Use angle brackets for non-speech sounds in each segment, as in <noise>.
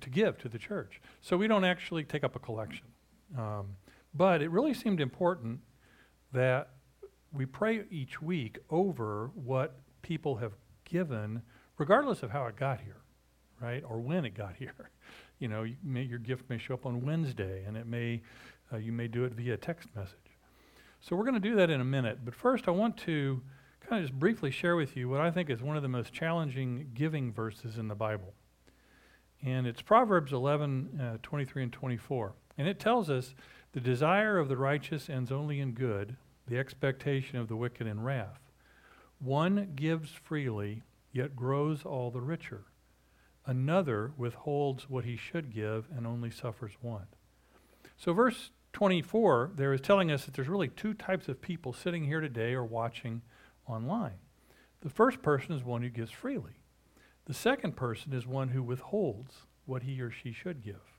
to give to the church. So we don't actually take up a collection. Um, but it really seemed important that we pray each week over what people have given, regardless of how it got here, right, or when it got <laughs> here. You know, you may, your gift may show up on Wednesday, and it may uh, you may do it via text message. So we're going to do that in a minute. But first, I want to kind of just briefly share with you what I think is one of the most challenging giving verses in the Bible. And it's Proverbs 11, uh, 23 and 24. And it tells us the desire of the righteous ends only in good, the expectation of the wicked in wrath. One gives freely, yet grows all the richer. Another withholds what he should give and only suffers want. So, verse 24 there is telling us that there's really two types of people sitting here today or watching online. The first person is one who gives freely. The second person is one who withholds what he or she should give.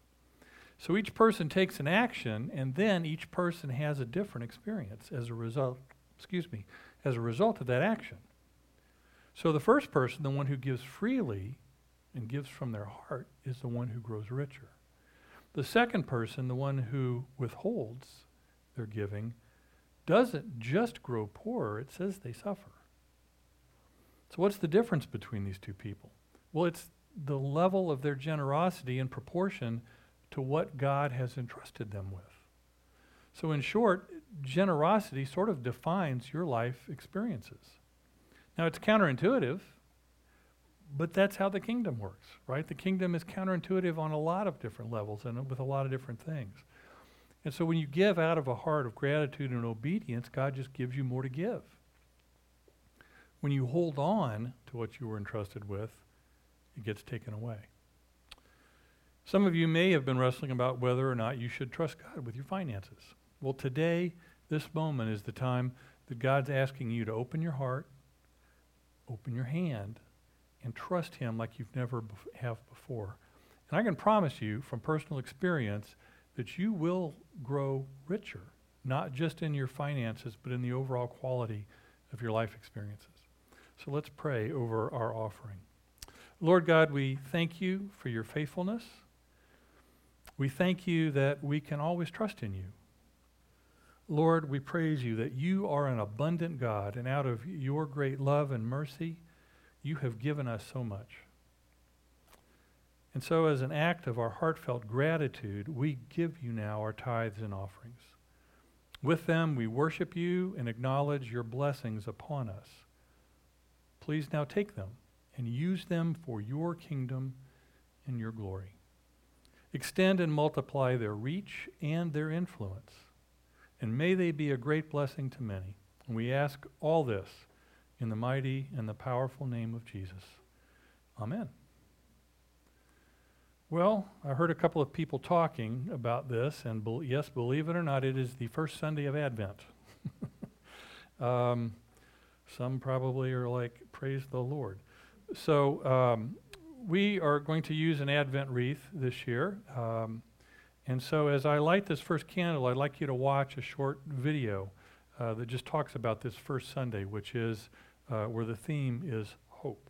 So each person takes an action, and then each person has a different experience as a result, excuse me, as a result of that action. So the first person, the one who gives freely and gives from their heart, is the one who grows richer. The second person, the one who withholds their giving, doesn't just grow poorer, it says they suffer. So, what's the difference between these two people? Well, it's the level of their generosity in proportion to what God has entrusted them with. So, in short, generosity sort of defines your life experiences. Now, it's counterintuitive but that's how the kingdom works, right? The kingdom is counterintuitive on a lot of different levels and with a lot of different things. And so when you give out of a heart of gratitude and obedience, God just gives you more to give. When you hold on to what you were entrusted with, it gets taken away. Some of you may have been wrestling about whether or not you should trust God with your finances. Well, today, this moment is the time that God's asking you to open your heart, open your hand, and trust Him like you've never bef- have before. And I can promise you from personal experience that you will grow richer, not just in your finances, but in the overall quality of your life experiences. So let's pray over our offering. Lord God, we thank you for your faithfulness. We thank you that we can always trust in you. Lord, we praise you that you are an abundant God, and out of your great love and mercy, you have given us so much. And so, as an act of our heartfelt gratitude, we give you now our tithes and offerings. With them, we worship you and acknowledge your blessings upon us. Please now take them and use them for your kingdom and your glory. Extend and multiply their reach and their influence. And may they be a great blessing to many. And we ask all this in the mighty and the powerful name of Jesus. Amen. Well, I heard a couple of people talking about this, and be- yes, believe it or not, it is the first Sunday of Advent. <laughs> um, some probably are like, praise the Lord. So, um, we are going to use an Advent wreath this year. Um, and so, as I light this first candle, I'd like you to watch a short video uh, that just talks about this first Sunday, which is uh, where the theme is hope.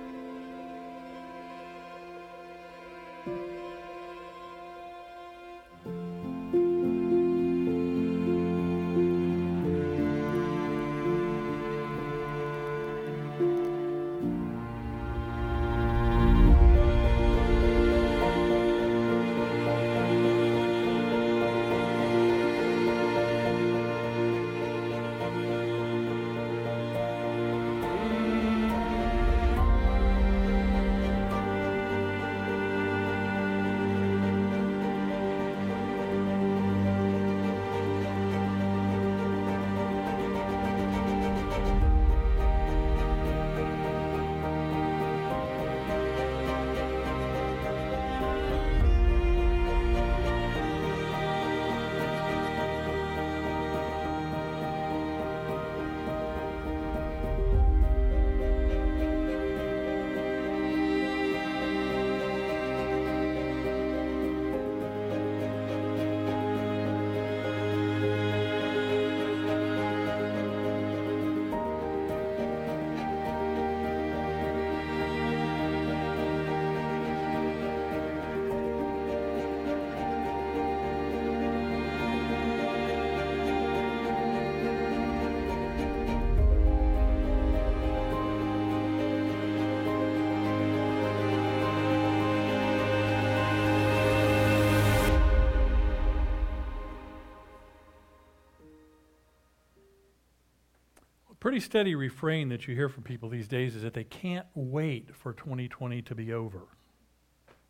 pretty steady refrain that you hear from people these days is that they can't wait for 2020 to be over,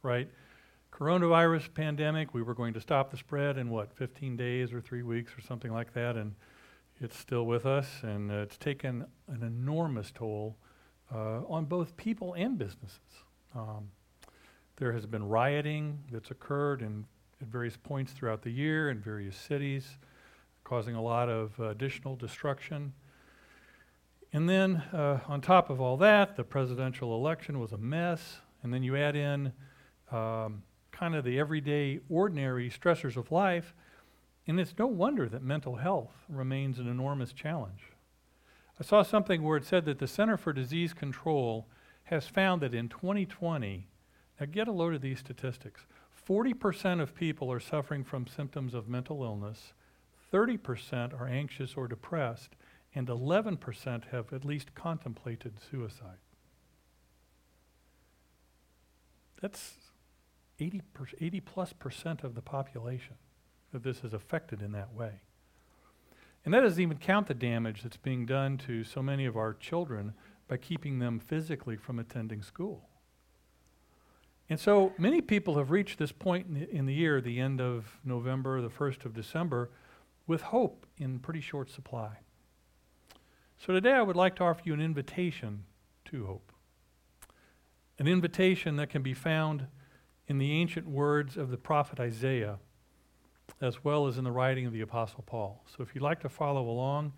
right? Coronavirus pandemic, we were going to stop the spread in what, 15 days or three weeks or something like that, and it's still with us, and uh, it's taken an enormous toll uh, on both people and businesses. Um, there has been rioting that's occurred in, at various points throughout the year in various cities, causing a lot of uh, additional destruction. And then, uh, on top of all that, the presidential election was a mess. And then you add in um, kind of the everyday, ordinary stressors of life. And it's no wonder that mental health remains an enormous challenge. I saw something where it said that the Center for Disease Control has found that in 2020, now get a load of these statistics 40% of people are suffering from symptoms of mental illness, 30% are anxious or depressed, and 11% have at least contemplated suicide. That's 80, per, 80 plus percent of the population that this has affected in that way. And that doesn't even count the damage that's being done to so many of our children by keeping them physically from attending school. And so many people have reached this point in the, in the year, the end of November, the 1st of December, with hope in pretty short supply. So today I would like to offer you an invitation to hope. An invitation that can be found in the ancient words of the prophet Isaiah, as well as in the writing of the Apostle Paul. So if you'd like to follow along,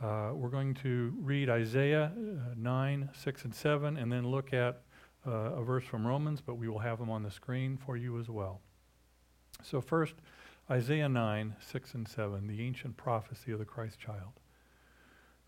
uh, we're going to read Isaiah uh, 9, 6, and 7, and then look at uh, a verse from Romans, but we will have them on the screen for you as well. So, first, Isaiah 9, 6, and 7, the ancient prophecy of the Christ child.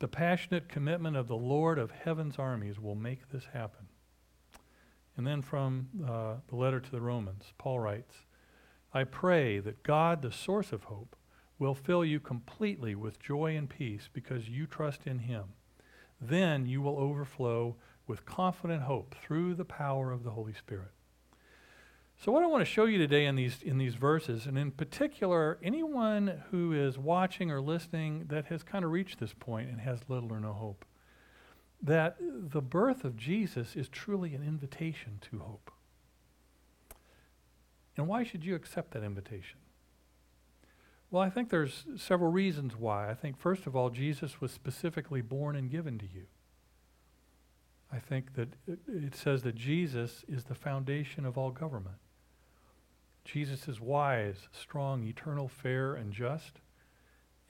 The passionate commitment of the Lord of heaven's armies will make this happen. And then from uh, the letter to the Romans, Paul writes I pray that God, the source of hope, will fill you completely with joy and peace because you trust in him. Then you will overflow with confident hope through the power of the Holy Spirit. So, what I want to show you today in these, in these verses, and in particular, anyone who is watching or listening that has kind of reached this point and has little or no hope, that the birth of Jesus is truly an invitation to hope. And why should you accept that invitation? Well, I think there's several reasons why. I think, first of all, Jesus was specifically born and given to you. I think that it says that Jesus is the foundation of all government. Jesus is wise, strong, eternal, fair, and just,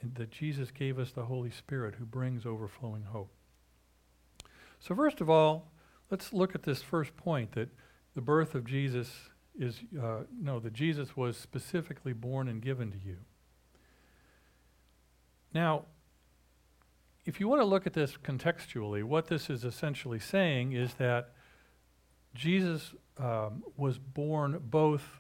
and that Jesus gave us the Holy Spirit who brings overflowing hope. So, first of all, let's look at this first point that the birth of Jesus is, uh, no, that Jesus was specifically born and given to you. Now, if you want to look at this contextually, what this is essentially saying is that Jesus um, was born both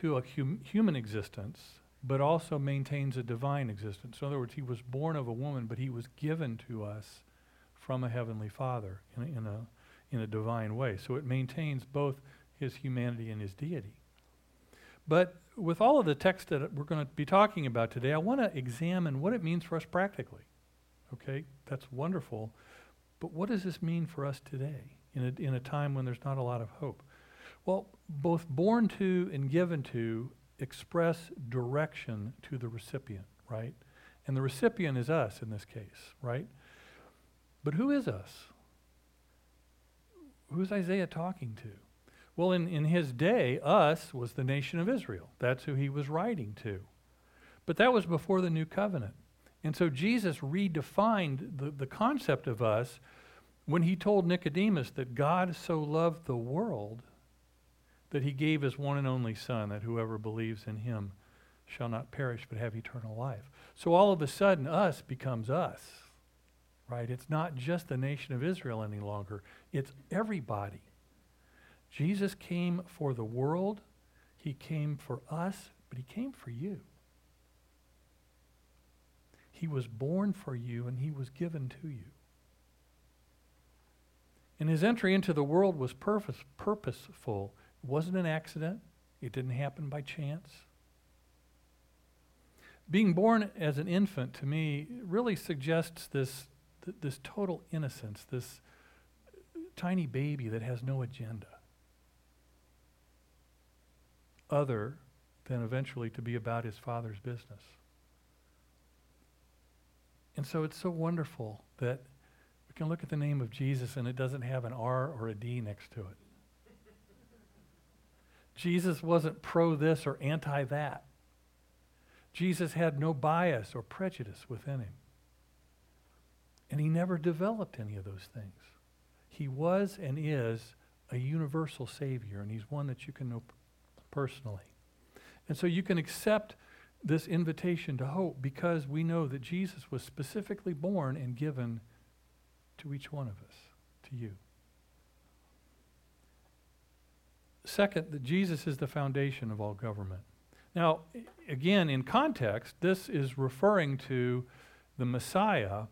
to a hum- human existence, but also maintains a divine existence. In other words, he was born of a woman, but he was given to us from a heavenly Father in a, in a, in a divine way. So it maintains both his humanity and his deity. But with all of the text that we're going to be talking about today, I want to examine what it means for us practically. Okay, that's wonderful. But what does this mean for us today in a, in a time when there's not a lot of hope? Well, both born to and given to express direction to the recipient, right? And the recipient is us in this case, right? But who is us? Who's Isaiah talking to? Well, in, in his day, us was the nation of Israel. That's who he was writing to. But that was before the new covenant. And so Jesus redefined the, the concept of us when he told Nicodemus that God so loved the world that he gave his one and only Son, that whoever believes in him shall not perish but have eternal life. So all of a sudden, us becomes us. right? It's not just the nation of Israel any longer, it's everybody. Jesus came for the world, He came for us, but He came for you. He was born for you, and He was given to you. And His entry into the world was purpose, purposeful. Wasn't an accident, it didn't happen by chance. Being born as an infant to me really suggests this, th- this total innocence, this tiny baby that has no agenda other than eventually to be about his father's business. And so it's so wonderful that we can look at the name of Jesus and it doesn't have an R or a D next to it. Jesus wasn't pro this or anti that. Jesus had no bias or prejudice within him. And he never developed any of those things. He was and is a universal Savior, and he's one that you can know personally. And so you can accept this invitation to hope because we know that Jesus was specifically born and given to each one of us, to you. Second, that Jesus is the foundation of all government. Now, again, in context, this is referring to the Messiah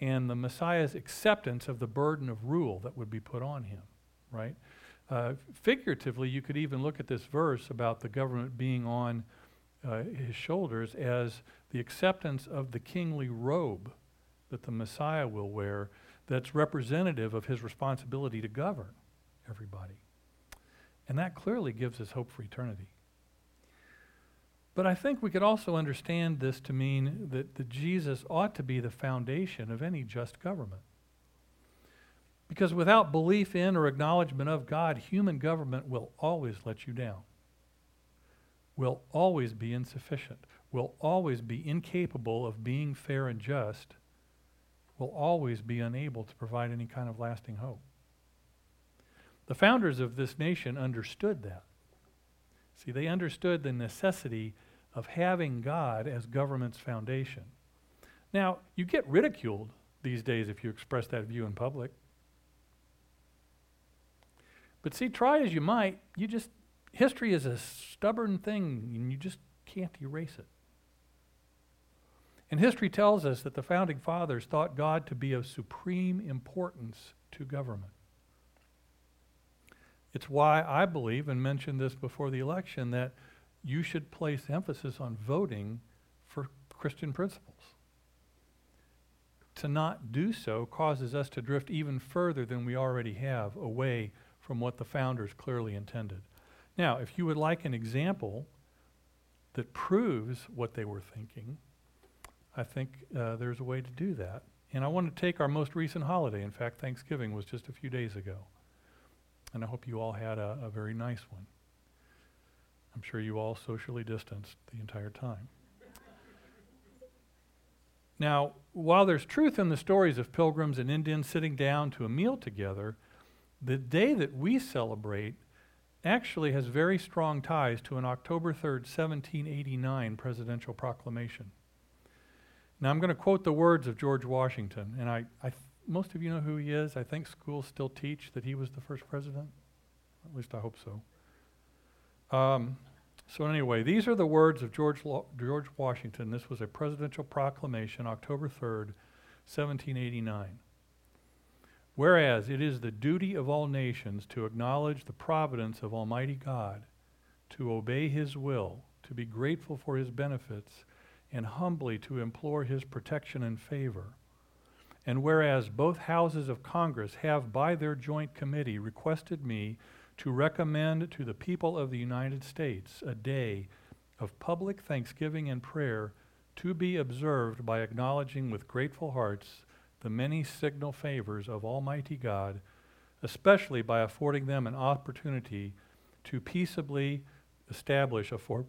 and the Messiah's acceptance of the burden of rule that would be put on him, right? Uh, figuratively, you could even look at this verse about the government being on uh, his shoulders as the acceptance of the kingly robe that the Messiah will wear that's representative of his responsibility to govern everybody. And that clearly gives us hope for eternity. But I think we could also understand this to mean that, that Jesus ought to be the foundation of any just government. Because without belief in or acknowledgement of God, human government will always let you down, will always be insufficient, will always be incapable of being fair and just, will always be unable to provide any kind of lasting hope. The founders of this nation understood that. See, they understood the necessity of having God as government's foundation. Now, you get ridiculed these days if you express that view in public. But see, try as you might, you just, history is a stubborn thing, and you just can't erase it. And history tells us that the founding fathers thought God to be of supreme importance to government. It's why I believe, and mentioned this before the election, that you should place emphasis on voting for Christian principles. To not do so causes us to drift even further than we already have away from what the founders clearly intended. Now, if you would like an example that proves what they were thinking, I think uh, there's a way to do that. And I want to take our most recent holiday. In fact, Thanksgiving was just a few days ago. And I hope you all had a, a very nice one. I'm sure you all socially distanced the entire time. Now, while there's truth in the stories of pilgrims and Indians sitting down to a meal together, the day that we celebrate actually has very strong ties to an October 3rd, 1789 presidential proclamation. Now, I'm going to quote the words of George Washington, and I, I most of you know who he is. I think schools still teach that he was the first president. At least I hope so. Um, so, anyway, these are the words of George, Lo- George Washington. This was a presidential proclamation, October 3rd, 1789. Whereas it is the duty of all nations to acknowledge the providence of Almighty God, to obey His will, to be grateful for His benefits, and humbly to implore His protection and favor. And whereas both houses of Congress have, by their joint committee, requested me to recommend to the people of the United States a day of public thanksgiving and prayer to be observed by acknowledging with grateful hearts the many signal favors of Almighty God, especially by affording them an opportunity to peaceably establish a form,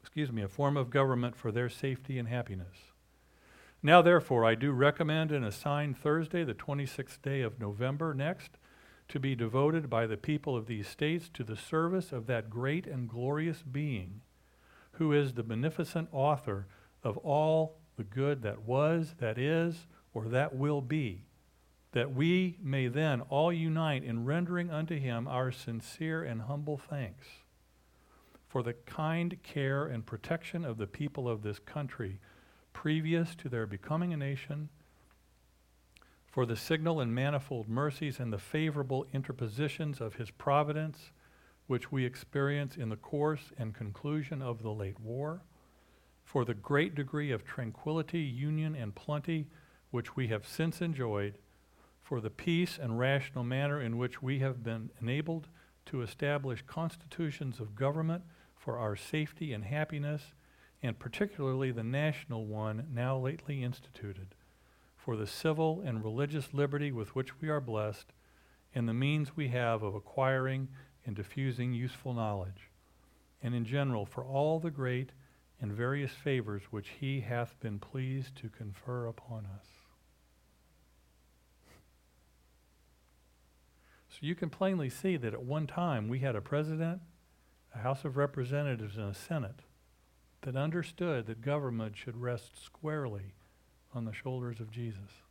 excuse me, a form of government for their safety and happiness. Now, therefore, I do recommend and assign Thursday, the 26th day of November next, to be devoted by the people of these states to the service of that great and glorious being who is the beneficent author of all the good that was, that is, or that will be, that we may then all unite in rendering unto him our sincere and humble thanks for the kind care and protection of the people of this country previous to their becoming a nation, for the signal and manifold mercies and the favorable interpositions of his providence, which we experience in the course and conclusion of the late war, for the great degree of tranquility, union, and plenty which we have since enjoyed, for the peace and rational manner in which we have been enabled to establish constitutions of government for our safety and happiness, and particularly the national one now lately instituted, for the civil and religious liberty with which we are blessed, and the means we have of acquiring and diffusing useful knowledge, and in general for all the great and various favors which he hath been pleased to confer upon us. So you can plainly see that at one time we had a president a House of Representatives and a Senate that understood that government should rest squarely on the shoulders of Jesus.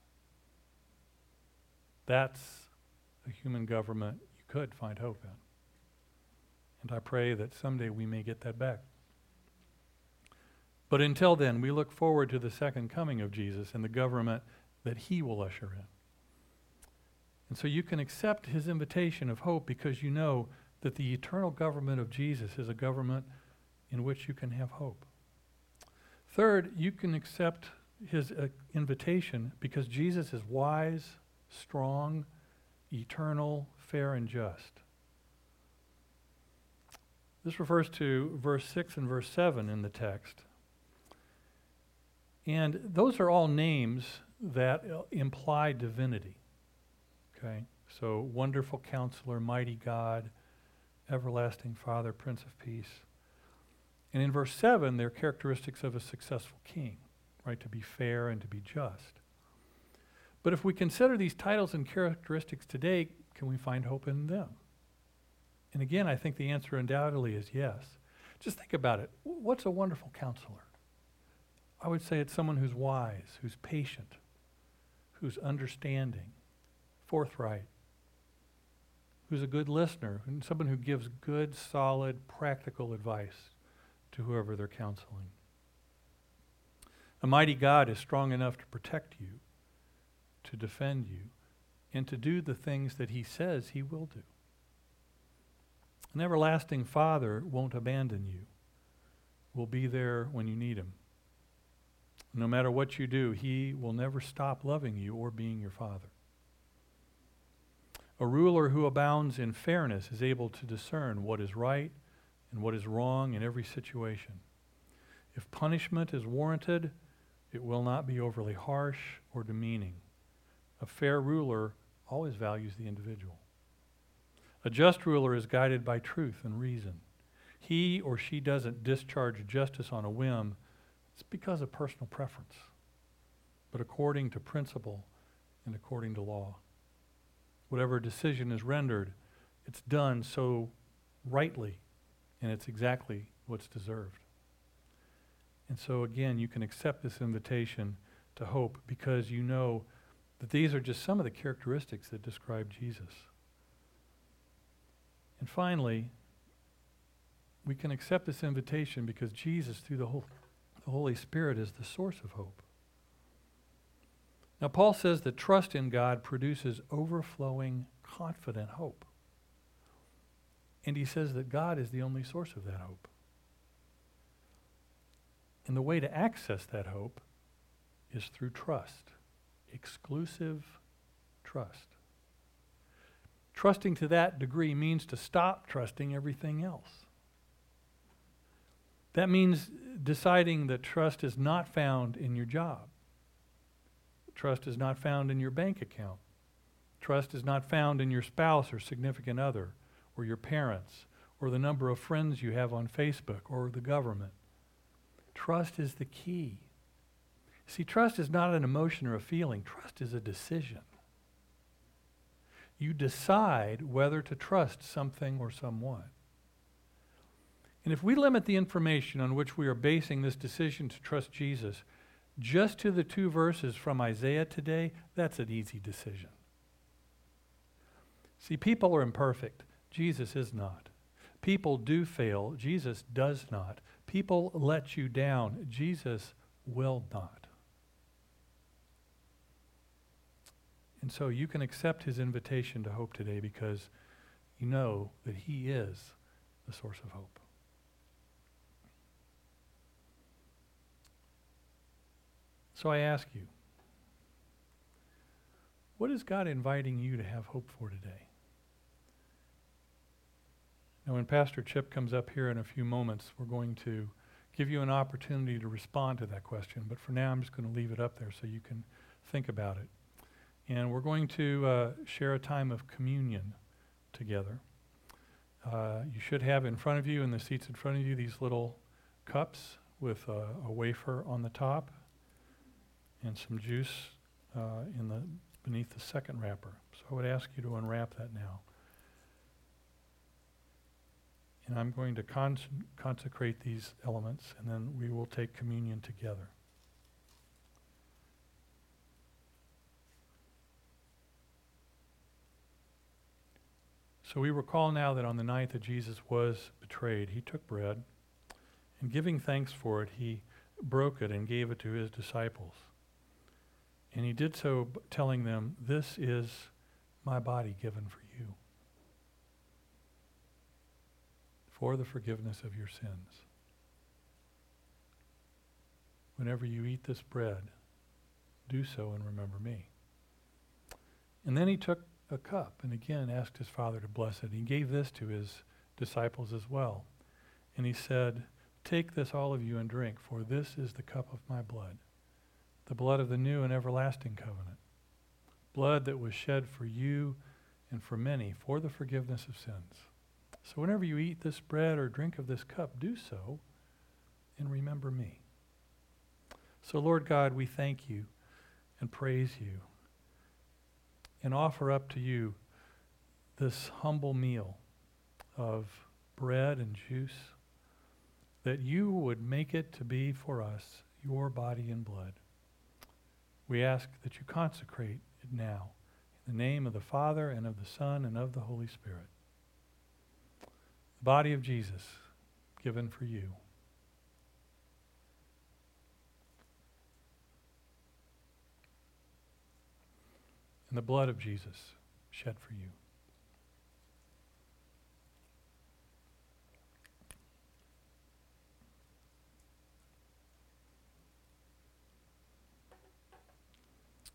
That's a human government you could find hope in. And I pray that someday we may get that back. But until then, we look forward to the second coming of Jesus and the government that he will usher in. And so you can accept his invitation of hope because you know that the eternal government of Jesus is a government in which you can have hope. Third, you can accept his uh, invitation because Jesus is wise, strong, eternal, fair, and just. This refers to verse 6 and verse 7 in the text. And those are all names that uh, imply divinity. Okay? So, wonderful counselor, mighty God, everlasting Father, Prince of Peace. And in verse 7, they're characteristics of a successful king, right? To be fair and to be just. But if we consider these titles and characteristics today, can we find hope in them? And again, I think the answer undoubtedly is yes. Just think about it. What's a wonderful counselor? I would say it's someone who's wise, who's patient, who's understanding, forthright, who's a good listener, and someone who gives good, solid, practical advice to whoever they're counseling. A mighty God is strong enough to protect you, to defend you, and to do the things that he says he will do. An everlasting Father won't abandon you, will be there when you need him. No matter what you do, he will never stop loving you or being your Father. A ruler who abounds in fairness is able to discern what is right and what is wrong in every situation. If punishment is warranted, it will not be overly harsh or demeaning. A fair ruler always values the individual. A just ruler is guided by truth and reason. He or she doesn't discharge justice on a whim, it's because of personal preference, but according to principle and according to law whatever decision is rendered, it's done so rightly, and it's exactly what's deserved. And so, again, you can accept this invitation to hope because you know that these are just some of the characteristics that describe Jesus. And finally, we can accept this invitation because Jesus, through the, whole, the Holy Spirit, is the source of hope. Now, Paul says that trust in God produces overflowing, confident hope. And he says that God is the only source of that hope. And the way to access that hope is through trust, exclusive trust. Trusting to that degree means to stop trusting everything else. That means deciding that trust is not found in your job Trust is not found in your bank account. Trust is not found in your spouse or significant other, or your parents, or the number of friends you have on Facebook, or the government. Trust is the key. See, trust is not an emotion or a feeling, trust is a decision. You decide whether to trust something or someone. And if we limit the information on which we are basing this decision to trust Jesus just to the two verses from Isaiah today, that's an easy decision. See, people are imperfect. Jesus is not. People do fail. Jesus does not. People let you down. Jesus will not. And so you can accept his invitation to hope today because you know that he is the source of hope. So I ask you, what is God inviting you to have hope for today? Now, when Pastor Chip comes up here in a few moments, we're going to give you an opportunity to respond to that question. But for now, I'm just going to leave it up there so you can think about it. And we're going to uh, share a time of communion together. Uh, you should have in front of you, in the seats in front of you, these little cups with a, a wafer on the top and some juice uh, in the beneath the second wrapper. So I would ask you to unwrap that now. And I'm going to cons- consecrate these elements, and then we will take communion together. So we recall now that on the night that Jesus was betrayed, he took bread, and giving thanks for it, he broke it and gave it to his disciples. And he did so telling them, This is my body given for you for the forgiveness of your sins. Whenever you eat this bread, do so and remember me. And then he took a cup and again asked his father to bless it. He gave this to his disciples as well. And he said, Take this, all of you, and drink, for this is the cup of my blood the blood of the new and everlasting covenant, blood that was shed for you and for many for the forgiveness of sins. So whenever you eat this bread or drink of this cup, do so and remember me. So, Lord God, we thank you and praise you and offer up to you this humble meal of bread and juice that you would make it to be for us your body and blood. We ask that you consecrate it now. In the name of the Father, and of the Son, and of the Holy Spirit. Body of Jesus given for you. And the blood of Jesus shed for you.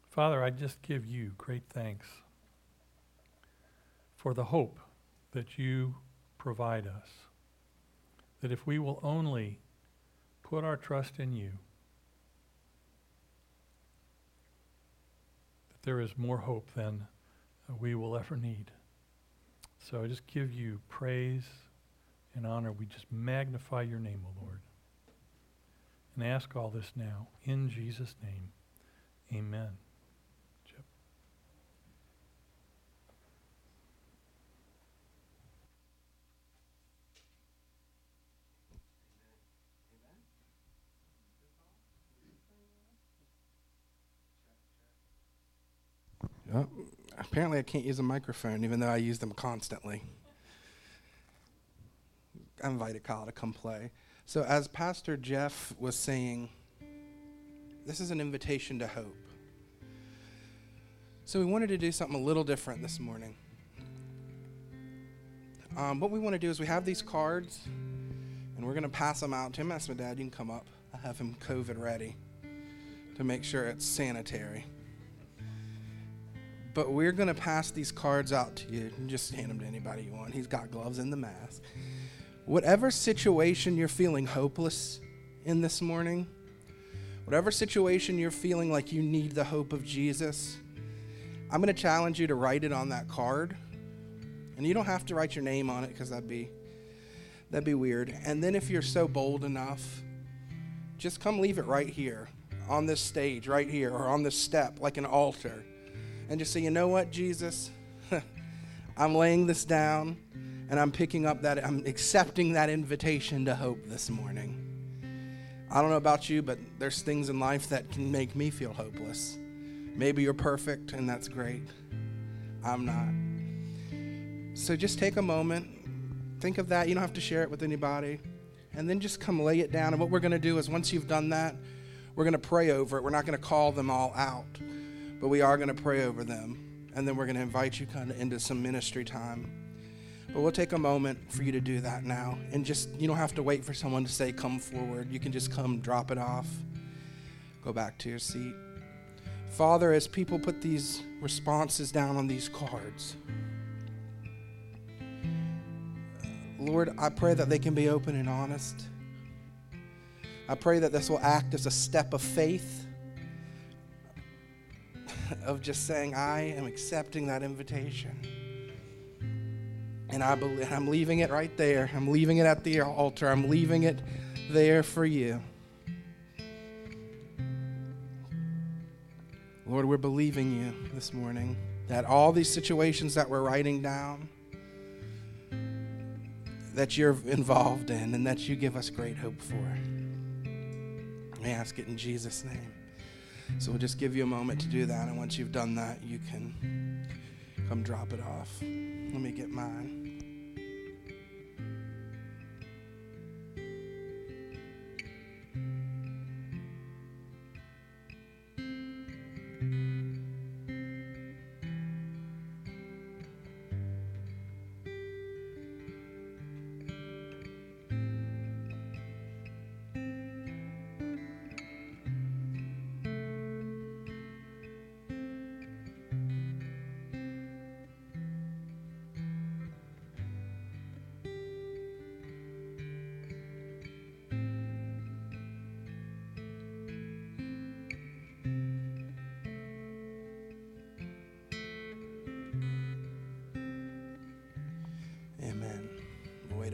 Father, I just give you great thanks for the hope that you provide us. That if we will only put our trust in you, that there is more hope than we will ever need. So I just give you praise and honor. We just magnify your name, O Lord. And ask all this now in Jesus' name. Amen. Oh, apparently, I can't use a microphone, even though I use them constantly. I invited Kyle to come play. So, as Pastor Jeff was saying, this is an invitation to hope. So, we wanted to do something a little different this morning. Um, what we want to do is we have these cards, and we're going to pass them out to him. Ask my dad, you can come up. I have him COVID ready to make sure it's sanitary but we're going to pass these cards out to you. Just hand them to anybody you want. He's got gloves and the mask. Whatever situation you're feeling hopeless in this morning, whatever situation you're feeling like you need the hope of Jesus, I'm going to challenge you to write it on that card. And you don't have to write your name on it because that'd be that'd be weird. And then if you're so bold enough, just come leave it right here on this stage right here or on this step like an altar and just say, you know what, Jesus, <laughs> I'm laying this down and I'm picking up that, I'm accepting that invitation to hope this morning. I don't know about you, but there's things in life that can make me feel hopeless. Maybe you're perfect, and that's great. I'm not. So just take a moment, think of that. You don't have to share it with anybody. And then just come lay it down. And what we're going to do is once you've done that, we're going to pray over it. We're not going to call them all out, but we are going to pray over them. And then we're going to invite you kind of into some ministry time. But we'll take a moment for you to do that now. And just, you don't have to wait for someone to say, come forward. You can just come drop it off, go back to your seat. Father, as people put these responses down on these cards, Lord, I pray that they can be open and honest. I pray that this will act as a step of faith, of just saying, I am accepting that invitation. And I believe, I'm leaving it right there. I'm leaving it at the altar. I'm leaving it there for you. Lord, we're believing you this morning that all these situations that we're writing down, that you're involved in and that you give us great hope for. I ask it in Jesus' name. So we'll just give you a moment to do that. And once you've done that, you can come drop it off. Let me get mine.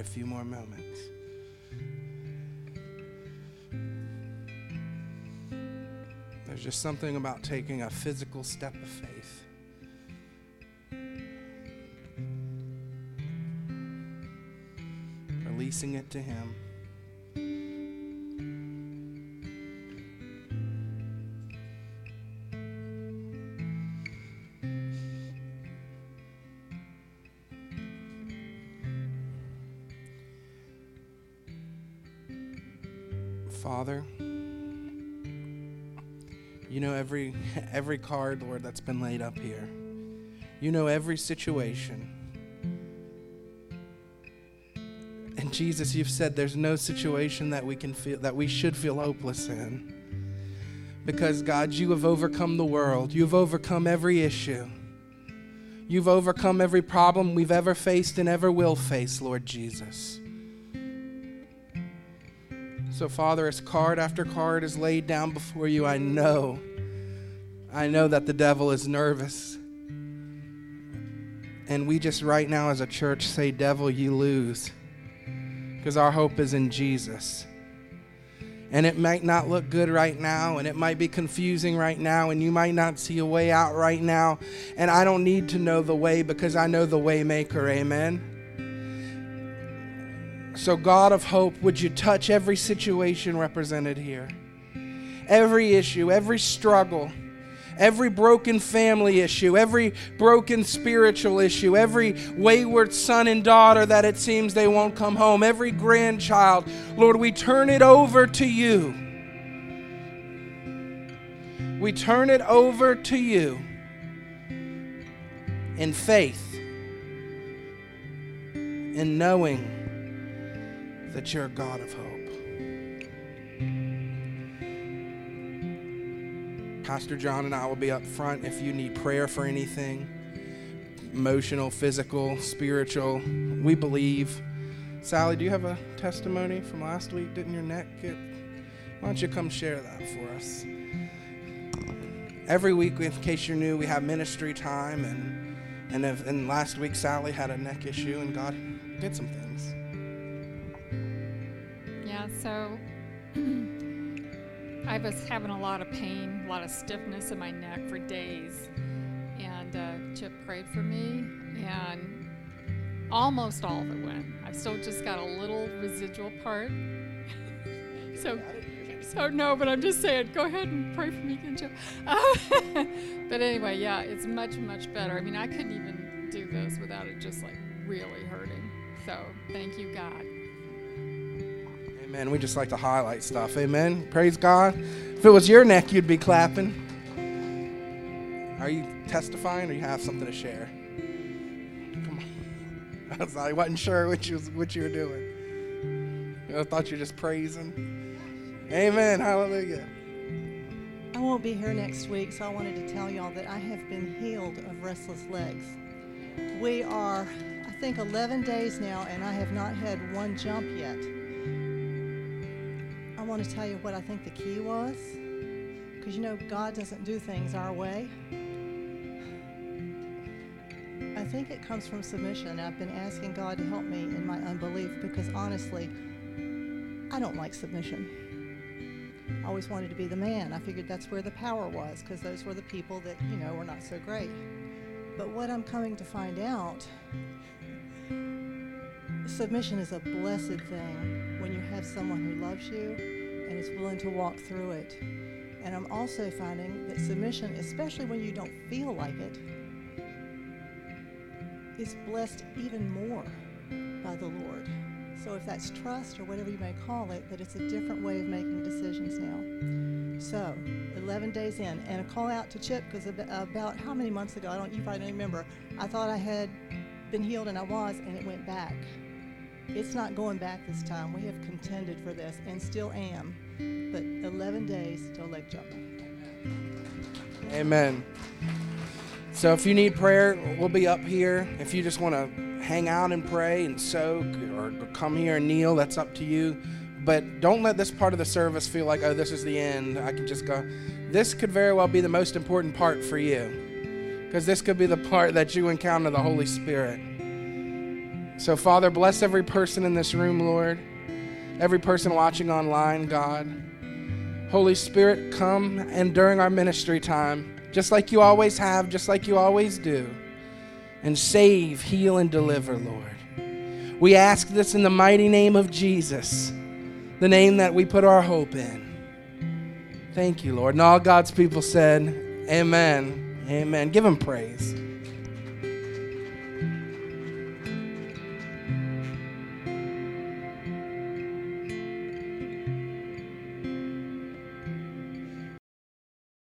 Few more moments. There's just something about taking a physical step of faith. Releasing it to Him. Father, you know every every card, Lord, that's been laid up here. You know every situation. And Jesus, you've said there's no situation that we can feel that we should feel hopeless in. Because God, you have overcome the world. You've overcome every issue. You've overcome every problem we've ever faced and ever will face, Lord Jesus. So, Father, as card after card is laid down before you, I know, I know that the devil is nervous. And we just right now as a church say, Devil, you lose. Because our hope is in Jesus. And it might not look good right now, and it might be confusing right now, and you might not see a way out right now. And I don't need to know the way because I know the way maker. Amen. So, God of hope, would you touch every situation represented here? Every issue, every struggle, every broken family issue, every broken spiritual issue, every wayward son and daughter that it seems they won't come home, every grandchild. Lord, we turn it over to you. We turn it over to you in faith, in knowing that you're a God of hope. Pastor John and I will be up front if you need prayer for anything emotional, physical, spiritual. We believe. Sally, do you have a testimony from last week? Didn't your neck get. Why don't you come share that for us? Every week, in case you're new, we have ministry time, and and, if, and last week Sally had a neck issue, and God did some things. So <clears throat> I was having a lot of pain, a lot of stiffness in my neck for days. And uh, Chip prayed for me, and almost all of it went. I've still just got a little residual part. <laughs> so So no, but I'm just saying, go ahead and pray for me again, Joe. <laughs> but anyway, yeah, it's much much better. I mean, I couldn't even do this without it just like really hurting. So thank you, God. Amen. We just like to highlight stuff. Amen. Praise God. If it was your neck, you'd be clapping. Are you testifying or you have something to share? Come on. <laughs> I, was, I wasn't sure what you, was, what you were doing. I thought you were just praising. Amen. Hallelujah. I won't be here next week, so I wanted to tell y'all that I have been healed of restless legs. We are, I think, 11 days now, and I have not had one jump yet. Want to tell you what I think the key was. Because you know, God doesn't do things our way. I think it comes from submission. I've been asking God to help me in my unbelief because honestly, I don't like submission. I always wanted to be the man. I figured that's where the power was because those were the people that, you know, were not so great. But what I'm coming to find out, submission is a blessed thing when you have someone who loves you and is willing to walk through it. And I'm also finding that submission, especially when you don't feel like it, is blessed even more by the Lord. So if that's trust or whatever you may call it, that it's a different way of making decisions now. So, 11 days in, and a call out to Chip because about how many months ago, I don't, you probably don't remember, I thought I had been healed and I was, and it went back. It's not going back this time. We have contended for this and still am. But 11 days till leg jump. Amen. So if you need prayer, we'll be up here. If you just want to hang out and pray and soak or come here and kneel, that's up to you. But don't let this part of the service feel like, oh, this is the end. I can just go. This could very well be the most important part for you because this could be the part that you encounter the Holy Spirit. So, Father, bless every person in this room, Lord, every person watching online, God. Holy Spirit, come and during our ministry time, just like you always have, just like you always do, and save, heal, and deliver, Lord. We ask this in the mighty name of Jesus, the name that we put our hope in. Thank you, Lord. And all God's people said, Amen. Amen. Give him praise.